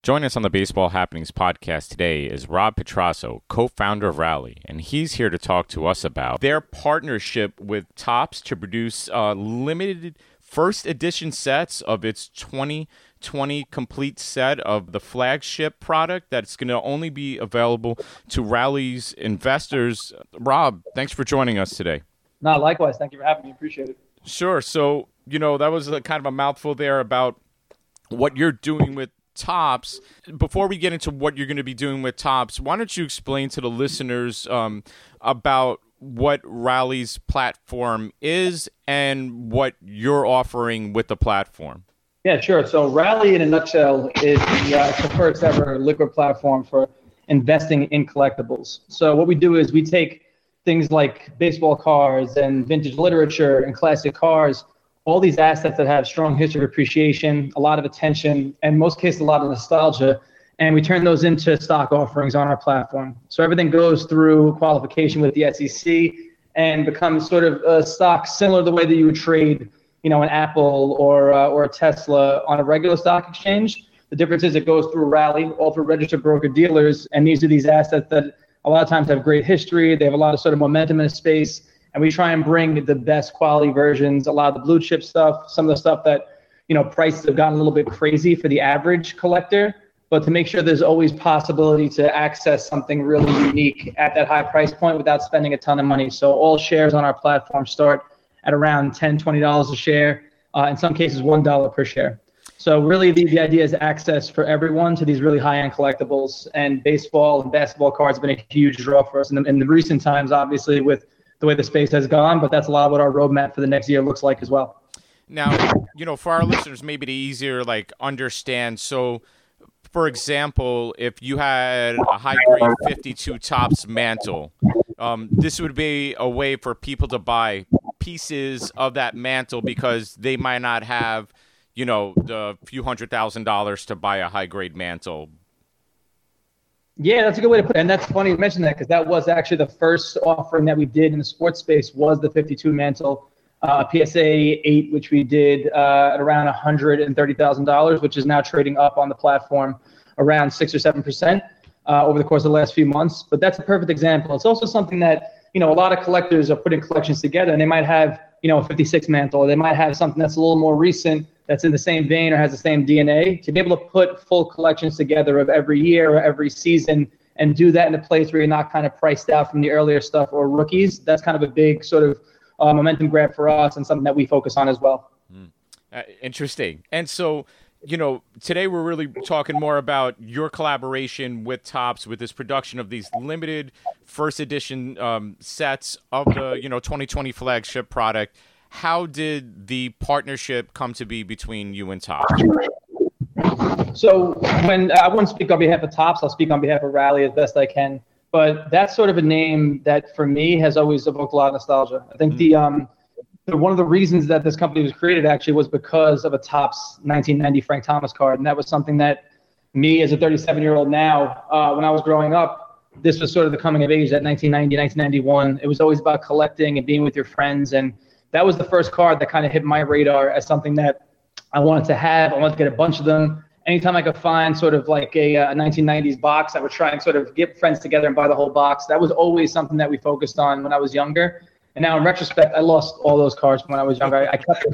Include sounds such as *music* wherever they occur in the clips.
Joining us on the Baseball Happenings podcast today is Rob Petrasso, co founder of Rally, and he's here to talk to us about their partnership with Topps to produce uh, limited first edition sets of its 2020 complete set of the flagship product that's going to only be available to Rally's investors. Rob, thanks for joining us today. No, likewise. Thank you for having me. Appreciate it. Sure. So, you know, that was a, kind of a mouthful there about what you're doing with Topps. Before we get into what you're going to be doing with Topps, why don't you explain to the listeners um, about what Rally's platform is and what you're offering with the platform? Yeah, sure. So Rally, in a nutshell, is the, uh, the first ever liquid platform for investing in collectibles. So what we do is we take things like baseball cards and vintage literature and classic cars – all these assets that have strong history of appreciation, a lot of attention, and most cases, a lot of nostalgia. And we turn those into stock offerings on our platform. So everything goes through qualification with the SEC and becomes sort of a stock similar to the way that you would trade, you know, an Apple or uh, or a Tesla on a regular stock exchange. The difference is it goes through a Rally, all through registered broker dealers, and these are these assets that a lot of times have great history. They have a lot of sort of momentum in the space and we try and bring the best quality versions. A lot of the blue chip stuff, some of the stuff that you know prices have gotten a little bit crazy for the average collector. But to make sure there's always possibility to access something really unique at that high price point without spending a ton of money. So all shares on our platform start at around 10 $20 a share. Uh, in some cases, $1 per share. So really, the, the idea is access for everyone to these really high-end collectibles. And baseball and basketball cards have been a huge draw for us in the, in the recent times, obviously with the way the space has gone, but that's a lot of what our roadmap for the next year looks like as well. Now, you know, for our listeners, maybe to easier like understand. So, for example, if you had a high grade 52 Topps Mantle, um, this would be a way for people to buy pieces of that Mantle because they might not have, you know, the few hundred thousand dollars to buy a high grade Mantle, yeah, that's a good way to put it. And that's funny you mention that because that was actually the first offering that we did in the sports space was the 52 Mantle, uh, PSA 8, which we did uh, at around $130,000, which is now trading up on the platform around 6 or 7% uh, over the course of the last few months. But that's a perfect example. It's also something that, you know, a lot of collectors are putting collections together and they might have, you know, a 56 Mantle or they might have something that's a little more recent that's in the same vein or has the same DNA, to be able to put full collections together of every year or every season and do that in a place where you're not kind of priced out from the earlier stuff or rookies, that's kind of a big sort of uh, momentum grab for us and something that we focus on as well. Mm. Uh, interesting. And so, you know, today we're really talking more about your collaboration with Topps with this production of these limited first edition um, sets of the, you know, 2020 flagship product how did the partnership come to be between you and Topps? So when I won't speak on behalf of Topps, I'll speak on behalf of Rally as best I can. But that's sort of a name that for me has always evoked a lot of nostalgia. I think mm-hmm. the um, the, one of the reasons that this company was created actually was because of a Topps 1990 Frank Thomas card, and that was something that me as a 37 year old now, uh, when I was growing up, this was sort of the coming of age. That 1990, 1991, it was always about collecting and being with your friends and that was the first card that kind of hit my radar as something that I wanted to have. I wanted to get a bunch of them. Anytime I could find sort of like a, uh, a 1990s box, I would try and sort of get friends together and buy the whole box. That was always something that we focused on when I was younger. And now in retrospect, I lost all those cards when I was younger. I, I kept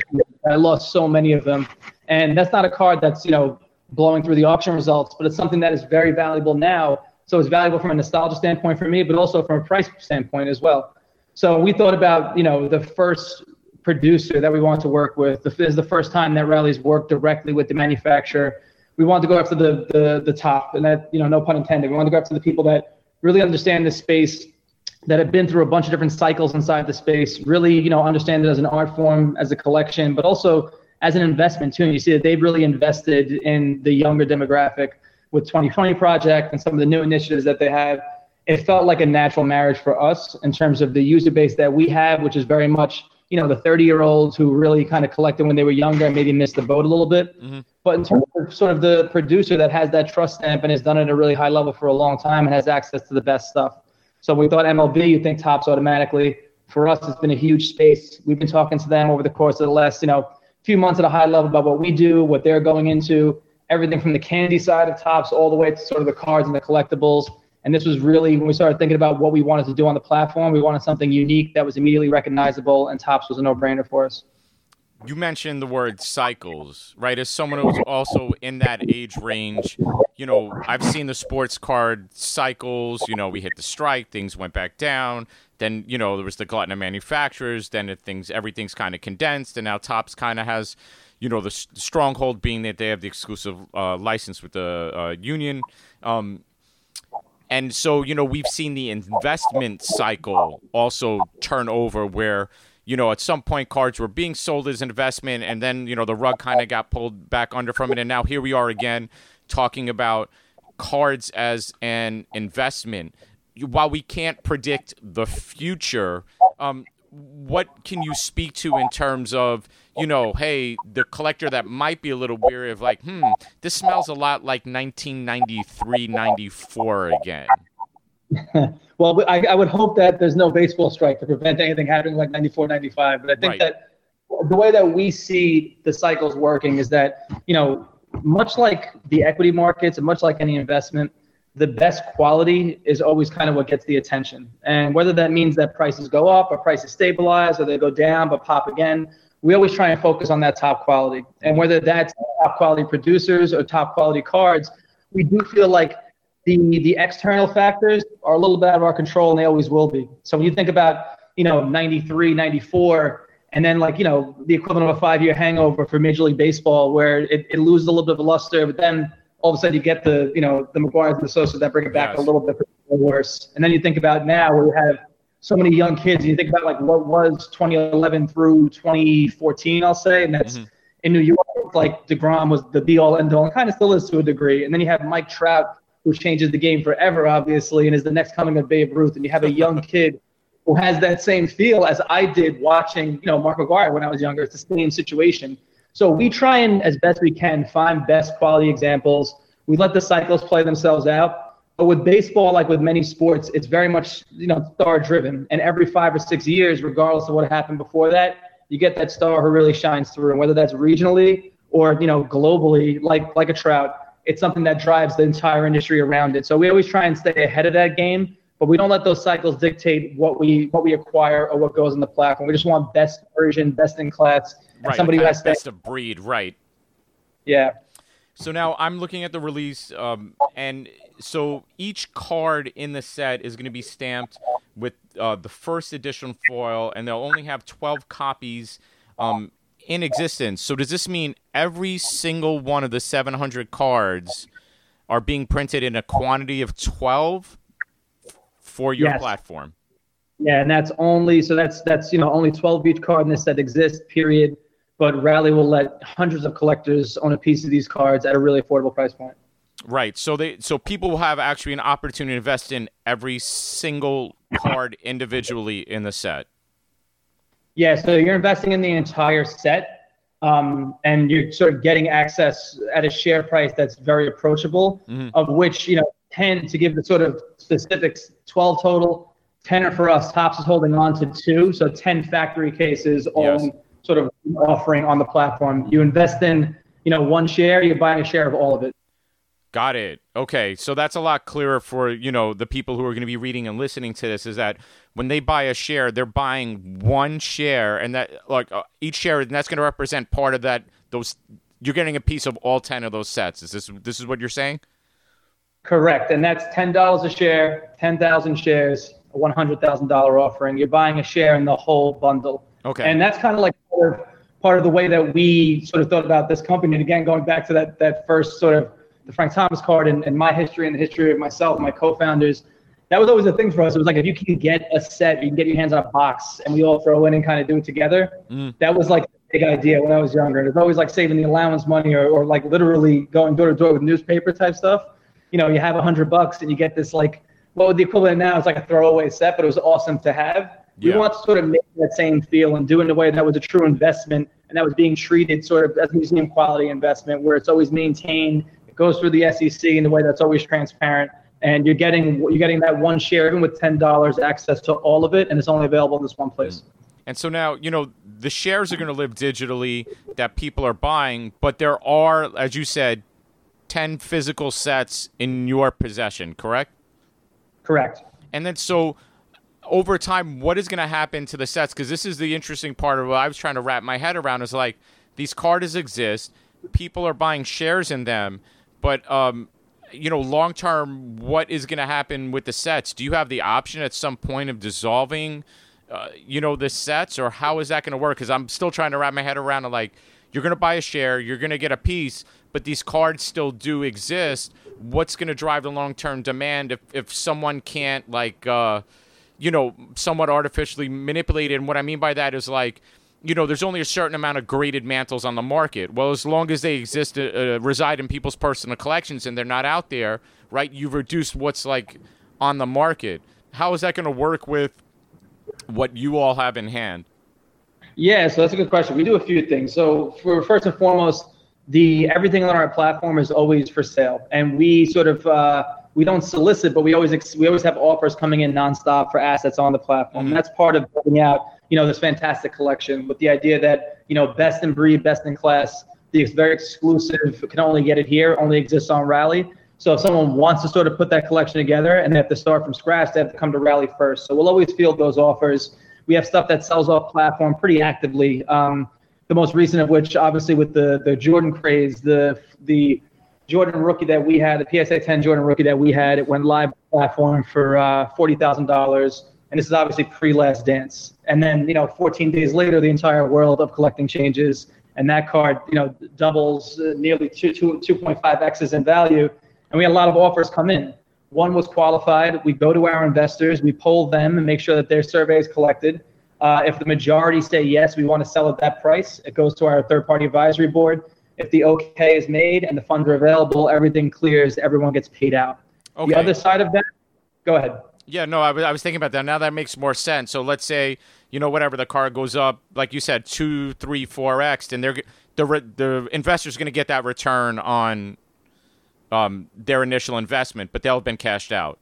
I lost so many of them. And that's not a card that's, you know, blowing through the auction results, but it's something that is very valuable now. So it's valuable from a nostalgia standpoint for me, but also from a price standpoint as well. So we thought about, you know, the first producer that we want to work with. This is the first time that Rally's worked directly with the manufacturer. We want to go after the, the, the top, and that, you know, no pun intended. We want to go after the people that really understand the space, that have been through a bunch of different cycles inside the space, really, you know, understand it as an art form, as a collection, but also as an investment too. And you see that they've really invested in the younger demographic with 2020 Project and some of the new initiatives that they have it felt like a natural marriage for us in terms of the user base that we have, which is very much you know the 30 year olds who really kind of collected when they were younger and maybe missed the boat a little bit. Mm-hmm. But in terms of sort of the producer that has that trust stamp and has done it at a really high level for a long time and has access to the best stuff. So we thought MLB, you think Topps automatically. For us, it's been a huge space. We've been talking to them over the course of the last you know few months at a high level about what we do, what they're going into everything from the candy side of Topps all the way to sort of the cards and the collectibles. And this was really when we started thinking about what we wanted to do on the platform. We wanted something unique that was immediately recognizable, and Topps was a no-brainer for us. You mentioned the word cycles, right? As someone who's also in that age range, you know, I've seen the sports card cycles. You know, we hit the strike, things went back down. Then, you know, there was the glut of manufacturers. Then it, things, everything's kind of condensed, and now Topps kind of has, you know, the, the, stronghold being that they have the exclusive uh, license with the uh, union. Um, and so, you know, we've seen the investment cycle also turn over where, you know, at some point cards were being sold as investment and then, you know, the rug kind of got pulled back under from it. And now here we are again talking about cards as an investment. While we can't predict the future, um, what can you speak to in terms of you know hey the collector that might be a little weary of like hmm this smells a lot like 1993 94 again *laughs* well I, I, would hope that there's no baseball strike to prevent anything happening like 94 95 but i think right. that the way that we see the cycles working is that you know much like the equity markets and much like any investment the best quality is always kind of what gets the attention. And whether that means that prices go up or prices stabilize or they go down but pop again, we always try and focus on that top quality. And whether that's top quality producers or top quality cards, we do feel like the the external factors are a little bit out of our control and they always will be. So when you think about, you know, 93, 94, and then like, you know, the equivalent of a five year hangover for Major League Baseball where it, it loses a little bit of luster, but then all of a sudden you get the you know the McGwire's and the Sosa that bring it back yes. a little bit worse. And then you think about now where you have so many young kids, and you think about like what was 2011 through 2014, I'll say, and that's mm-hmm. in New York. Like deGrom was the be all end all, and kind of still is to a degree. And then you have Mike Trout, who changes the game forever, obviously, and is the next coming of Babe Ruth. And you have a young *laughs* kid who has that same feel as I did watching, you know, Mark McGwire when I was younger. It's the same situation. So we try and, as best we can, find best quality examples. We let the cycles play themselves out. But with baseball, like with many sports, it's very much you know star driven. And every five or six years, regardless of what happened before that, you get that star who really shines through. And whether that's regionally or you know globally, like like a Trout, it's something that drives the entire industry around it. So we always try and stay ahead of that game but we don't let those cycles dictate what we what we acquire or what goes in the platform. We just want best version, best in class, right. somebody who has best of breed, right? Yeah. So now I'm looking at the release, um, and so each card in the set is going to be stamped with uh, the first edition foil, and they'll only have 12 copies um, in existence. So does this mean every single one of the 700 cards are being printed in a quantity of 12? for your yes. platform. Yeah, and that's only so that's that's you know only 12 each card in this set exists. Period. But Rally will let hundreds of collectors own a piece of these cards at a really affordable price point. Right. So they so people will have actually an opportunity to invest in every single card individually in the set. Yeah. So you're investing in the entire set, um, and you're sort of getting access at a share price that's very approachable. Mm-hmm. Of which you know 10 to give the sort of specifics 12 total 10 are for us Topps is holding on to two so 10 factory cases yes. on sort of offering on the platform you invest in you know one share you're buying a share of all of it got it okay so that's a lot clearer for you know the people who are going to be reading and listening to this is that when they buy a share they're buying one share and that like uh, each share and that's going to represent part of that those you're getting a piece of all 10 of those sets is this this is what you're saying Correct, and that's ten dollars a share, ten thousand shares, a one hundred thousand dollar offering. You're buying a share in the whole bundle. Okay. And that's kind of like part of, part of the way that we sort of thought about this company. And again, going back to that that first sort of the Frank Thomas card and, and my history and the history of myself, my co-founders, that was always a thing for us. It was like if you can get a set, you can get your hands on a box, and we all throw in and kind of do it together. Mm. That was like a big idea when I was younger. And it was always like saving the allowance money or, or like literally going door to door with newspaper type stuff you know, you have a hundred bucks and you get this like what would the equivalent now is like a throwaway set, but it was awesome to have. Yeah. We want to sort of make that same feel and do it in a way that was a true investment and that was being treated sort of as museum quality investment where it's always maintained, it goes through the SEC in a way that's always transparent. And you're getting you're getting that one share, even with ten dollars, access to all of it, and it's only available in this one place. Mm. And so now, you know, the shares are going to live digitally that people are buying, but there are, as you said, 10 physical sets in your possession, correct? Correct. And then so over time, what is going to happen to the sets? Because this is the interesting part of what I was trying to wrap my head around is like these cards exist, people are buying shares in them, but um, you know, long term, what is going to happen with the sets? Do you have the option at some point of dissolving, uh, you know, the sets, or how is that going to work? Because I'm still trying to wrap my head around. Like, you're going to buy a share, you're going to get a piece, but these cards still do exist. What's going to drive the long term demand if if someone can't like, uh, you know, somewhat artificially manipulate it? And what I mean by that is like you know, there's only a certain amount of graded Mantles on the market. Well, as long as they exist, uh, uh, reside in people's personal collections and they're not out there, right? You've reduced what's like on the market. How is that going to work with what you all have in hand? Yeah, so that's a good question. We do a few things. So, for first and foremost, the everything on our platform is always for sale, and we sort of uh, we don't solicit, but we always ex- we always have offers coming in nonstop for assets on the platform. Mm-hmm. that's part of building out you know this fantastic collection with the idea that you know best in breed, best in class. The very exclusive can only get it here, only exists on Rally. So if someone wants to sort of put that collection together and they have to start from scratch, they have to come to Rally first. So we'll always field those offers. We have stuff that sells off platform pretty actively. Um, the most recent of which, obviously, with the the Jordan craze, the the Jordan rookie that we had, the PSA 10 Jordan rookie that we had, it went live platform for uh, forty thousand dollars and this is obviously pre-Last Dance. And then you know, 14 days later, the entire world of collecting changes, and that card you know doubles uh, nearly two, two, 2.5 x's in value. And we had a lot of offers come in. One was qualified. We go to our investors, we poll them and make sure that their survey is collected. Uh, if the majority say yes, we want to sell at that price, it goes to our third-party advisory board. If the okay is made and the funds are available, everything clears, everyone gets paid out. Okay. The other side of that, go ahead. Yeah, no, I was, I was thinking about that. Now that makes more sense. So let's say you know whatever the car goes up, like you said, two, three, four x, and they're the the investor's going to get that return on um, their initial investment, but they'll have been cashed out.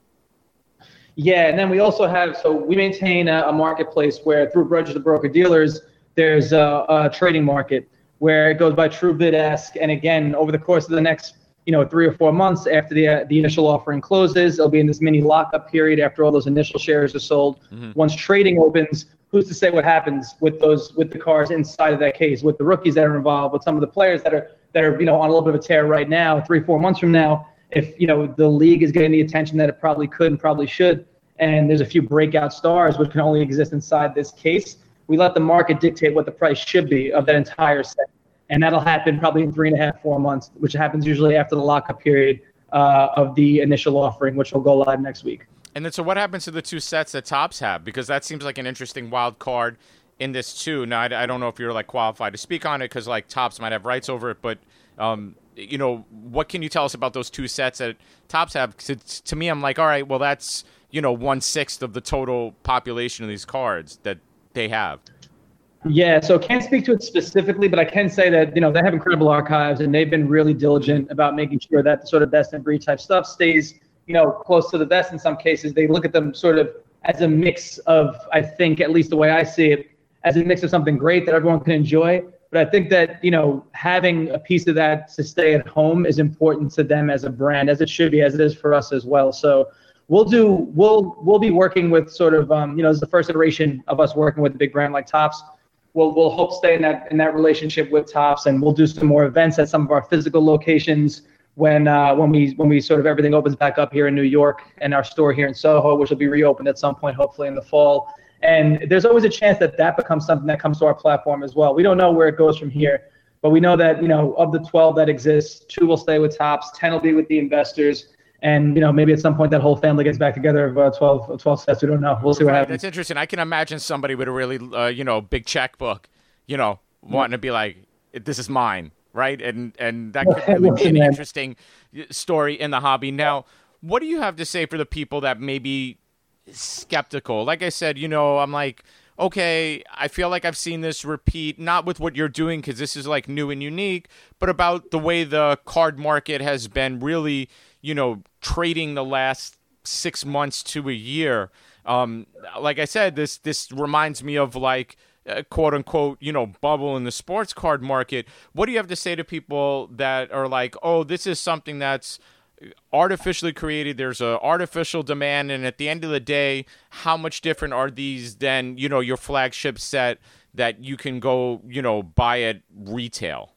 Yeah, and then we also have so we maintain a, a marketplace where through registered of broker dealers, there's a, a trading market where it goes by true bid ask, and again over the course of the next you know, three or four months after the uh, the initial offering closes. It'll be in this mini lockup period after all those initial shares are sold. Mm-hmm. Once trading opens, who's to say what happens with those with the cars inside of that case, with the rookies that are involved, with some of the players that are that are you know on a little bit of a tear right now. Three four months from now, if you know the league is getting the attention that it probably could and probably should, and there's a few breakout stars which can only exist inside this case, we let the market dictate what the price should be of that entire set and that'll happen probably in three and a half, four months, which happens usually after the lockup period uh, of the initial offering, which will go live next week. And then, so what happens to the two sets that Topps have? Because that seems like an interesting wild card in this too. Now, I, I don't know if you're like qualified to speak on it because like Topps might have rights over it, but um, you know, what can you tell us about those two sets that Topps have? Because to me, I'm like, all right, well, that's you know one sixth of the total population of these cards that they have. Yeah, so can't speak to it specifically, but I can say that you know they have incredible archives and they've been really diligent about making sure that the sort of best in breed type stuff stays you know close to the best. In some cases, they look at them sort of as a mix of I think at least the way I see it as a mix of something great that everyone can enjoy. But I think that you know having a piece of that to stay at home is important to them as a brand, as it should be, as it is for us as well. So we'll do we'll we'll be working with sort of um, you know is the first iteration of us working with a big brand like Topps we'll we'll hope stay in that in that relationship with Topps, and we'll do some more events at some of our physical locations when uh, when we when we sort of everything opens back up here in New York and our store here in Soho, which will be reopened at some point, hopefully in the fall. And there's always a chance that that becomes something that comes to our platform as well. We don't know where it goes from here, but we know that you know of the 12 that exists, two will stay with Topps, 10 will be with the investors and you know maybe at some point that whole family gets back together of uh, 12, 12 sets. We don't know. We'll see what happens. That's interesting. I can imagine somebody with a really uh, you know big checkbook, you know, wanting to be like, "This is mine," right? And and that could *laughs* really be an interesting uh, story in the hobby. Now, what do you have to say for the people that may be skeptical? Like I said, you know, I'm like okay, I feel like I've seen this repeat, not with what you're doing because this is like new and unique, but about the way the card market has been really, you know, trading the last six months to a year. Um, like I said, this this reminds me of like uh, quote unquote, you know, bubble in the sports card market. What do you have to say to people that are like, oh, this is something that's artificially created there's a artificial demand and at the end of the day how much different are these than you know your flagship set that you can go you know buy at retail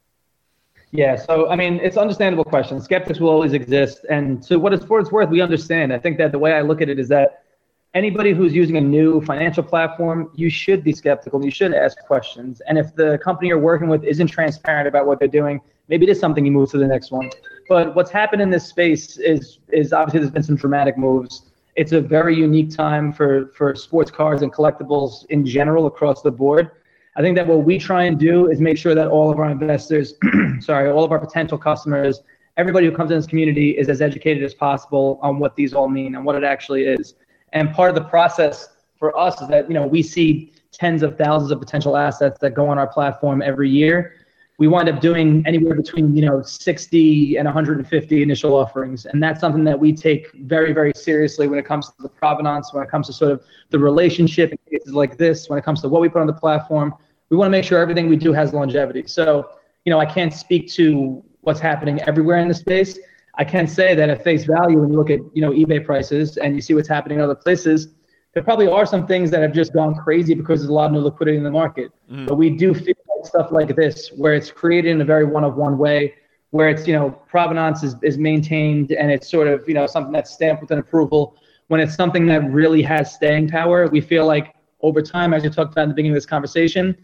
yeah so i mean it's understandable question. Skeptics will always exist and so what it's for it's worth we understand. I think that the way i look at it is that anybody who's using a new financial platform you should be skeptical. You should ask questions. And if the company you're working with isn't transparent about what they're doing maybe it is something you move to the next one. But what's happened in this space is is obviously there's been some dramatic moves. It's a very unique time for for sports cards and collectibles in general across the board. I think that what we try and do is make sure that all of our investors, *clears throat* sorry, all of our potential customers, everybody who comes in this community is as educated as possible on what these all mean and what it actually is. And part of the process for us is that you know we see tens of thousands of potential assets that go on our platform every year. We wind up doing anywhere between you know 60 and 150 initial offerings. And that's something that we take very very seriously when it comes to the provenance when it comes to sort of the relationship in cases like this when it comes to what we put on the platform we want to make sure everything we do has longevity so you know i can't speak to what's happening everywhere in the space i can say that at face value when you look at you know ebay prices and you see what's happening in other places there probably are some things that have just gone crazy because there's a lot of new liquidity in the market mm. but we do feel like stuff like this, where it's created in a very one-of-one way, where it's you know provenance is, is maintained and it's sort of you know something that's stamped with an approval. When it's something that really has staying power, we feel like over time, as you talked about in the beginning of this conversation,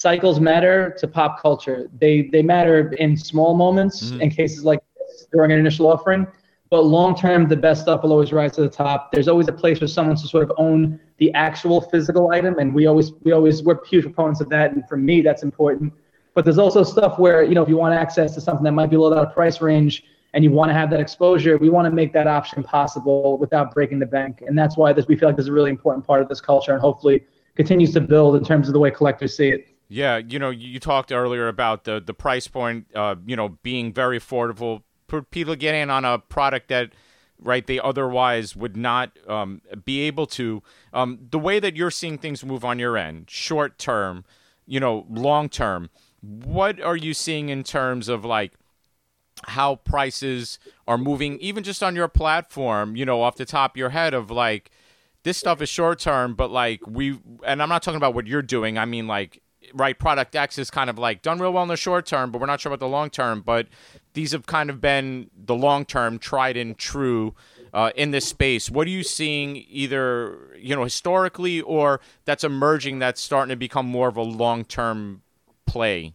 cycles matter to pop culture. They they matter in small moments mm-hmm. in cases like this during an initial offering, but long term, the best stuff will always rise to the top. There's always a place for someone to sort of own the actual physical item, and we always we always we're huge proponents of that. And for me, that's important. But there's also stuff where you know if you want access to something that might be a little out of price range and you want to have that exposure, we want to make that option possible without breaking the bank. And that's why this we feel like this is a really important part of this culture, and hopefully continues to build in terms of the way collectors see it. Yeah, you know, you talked earlier about the the price point, uh, you know, being very affordable. For people to get in on a product that right they otherwise would not um, be able to. Um, the way that you're seeing things move on your end short term you know long term what are you seeing in terms of like how prices are moving even just on your platform you know off the top of your head of like this stuff is short term but like we and i'm not talking about what you're doing i mean like right product x is kind of like done real well in the short term but we're not sure about the long term but these have kind of been the long term, tried and true uh, in this space. What are you seeing, either you know historically or that's emerging, that's starting to become more of a long term play?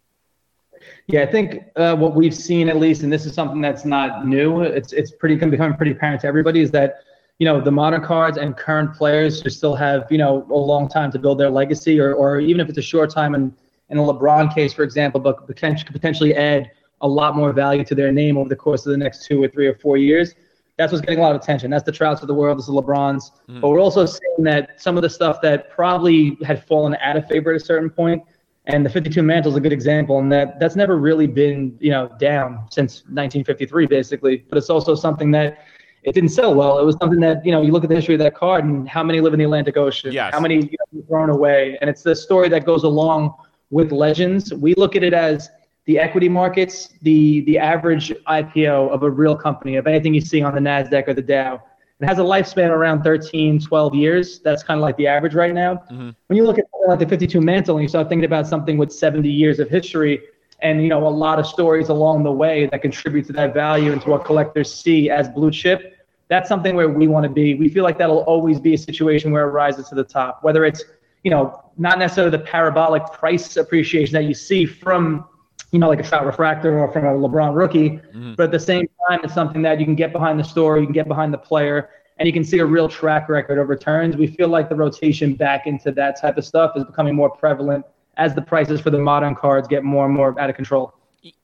Yeah, I think uh, what we've seen at least, and this is something that's not new. It's it's pretty becoming pretty apparent to everybody is that you know the modern cards and current players who still have you know a long time to build their legacy, or or even if it's a short time in in a LeBron case, for example, but potentially potentially add a lot more value to their name over the course of the next two or three or four years. That's what's getting a lot of attention. That's the Trouts of the world, that's the LeBrons. Mm-hmm. But we're also seeing that some of the stuff that probably had fallen out of favor at a certain point, and the 52 Mantle is a good example, and that that's never really been you know down since 1953 basically. But it's also something that it didn't sell well. It was something that you know you look at the history of that card and how many live in the Atlantic Ocean, yes. how many you know, thrown away, and it's the story that goes along with legends. We look at it as the equity markets, the the average IPO of a real company, of anything you see on the Nasdaq or the Dow, it has a lifespan around 13, 12 years. That's kind of like the average right now. Mm-hmm. When you look at like the 52 Mantle and you start thinking about something with 70 years of history and you know a lot of stories along the way that contribute to that value and to what collectors see as blue chip, that's something where we want to be. We feel like that'll always be a situation where it rises to the top, whether it's you know not necessarily the parabolic price appreciation that you see from you know, like a shot refractor or from a LeBron rookie. Mm-hmm. But at the same time, it's something that you can get behind the story, you can get behind the player, and you can see a real track record of returns. We feel like the rotation back into that type of stuff is becoming more prevalent as the prices for the modern cards get more and more out of control.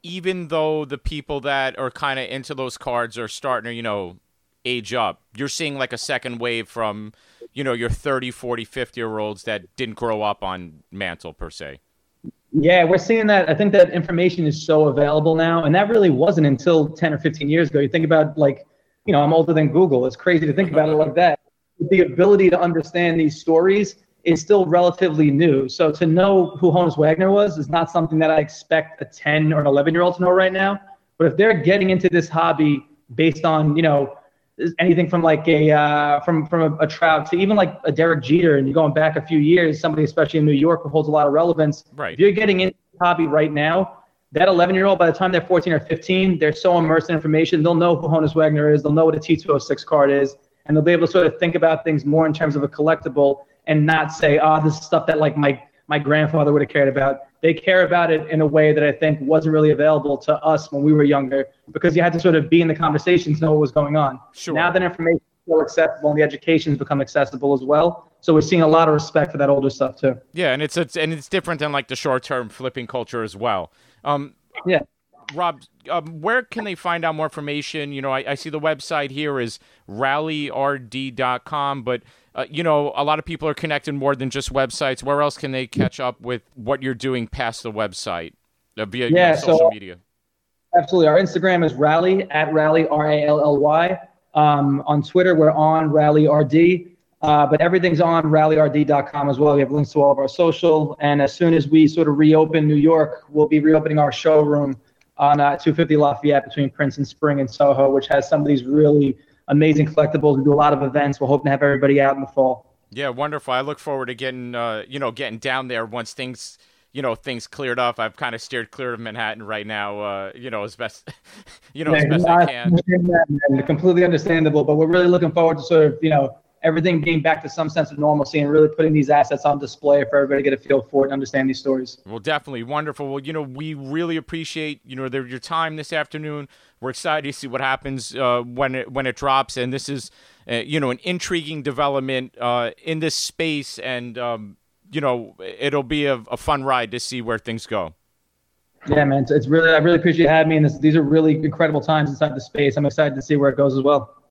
Even though the people that are kind of into those cards are starting to, you know, age up, you're seeing like a second wave from, you know, your 30, 40, 50 year olds that didn't grow up on Mantle per se. Yeah, we're seeing that. I think that information is so available now, and that really wasn't until 10 or 15 years ago. You think about like, you know, I'm older than Google. It's crazy to think about it like that. The ability to understand these stories is still relatively new. So to know who Honus Wagner was is not something that I expect a 10 or an 11 year old to know right now. But if they're getting into this hobby based on, you know, anything from like a uh, from from a, a, Trout to even like a Derek Jeter, and you're going back a few years, somebody especially in New York who holds a lot of relevance. Right. If you're getting into the hobby right now, that 11 year old, by the time they're 14 or 15, they're so immersed in information, they'll know who Honus Wagner is, they'll know what a T206 card is, and they'll be able to sort of think about things more in terms of a collectible and not say, oh, this is stuff that like my my grandfather would have cared about. They care about it in a way that I think wasn't really available to us when we were younger because you had to sort of be in the conversations, know what was going on. Sure. Now that information is so accessible and the education has become accessible as well. So we're seeing a lot of respect for that older stuff too. Yeah, and it's, it's and it's different than like the short term flipping culture as well. Um, yeah. Rob, um, where can they find out more information? You know, I, I see the website here is rallyrd.com, but uh, you know, a lot of people are connected more than just websites. Where else can they catch up with what you're doing past the website uh, via yeah, social so, media? Absolutely. Our Instagram is rally at rally r a l l y. Um, on Twitter, we're on rally rd. Uh, but everything's on rallyrd.com as well. We have links to all of our social. And as soon as we sort of reopen New York, we'll be reopening our showroom on uh, 250 Lafayette between Prince and Spring and Soho, which has some of these really amazing collectibles. We do a lot of events. We're hoping to have everybody out in the fall. Yeah, wonderful. I look forward to getting, uh, you know, getting down there once things, you know, things cleared up. I've kind of steered clear of Manhattan right now, uh, you know, as best, *laughs* you know, yeah, as best I can. *laughs* Completely understandable, but we're really looking forward to sort of, you know, everything being back to some sense of normalcy and really putting these assets on display for everybody to get a feel for it and understand these stories. Well, definitely wonderful. Well, you know, we really appreciate you know your time this afternoon. We're excited to see what happens uh, when it when it drops, and this is uh, you know an intriguing development uh, in this space, and um, you know it'll be a, a, fun ride to see where things go. Yeah, man, it's, it's really I really appreciate you having me, and this, these are really incredible times inside the space. I'm excited to see where it goes as well.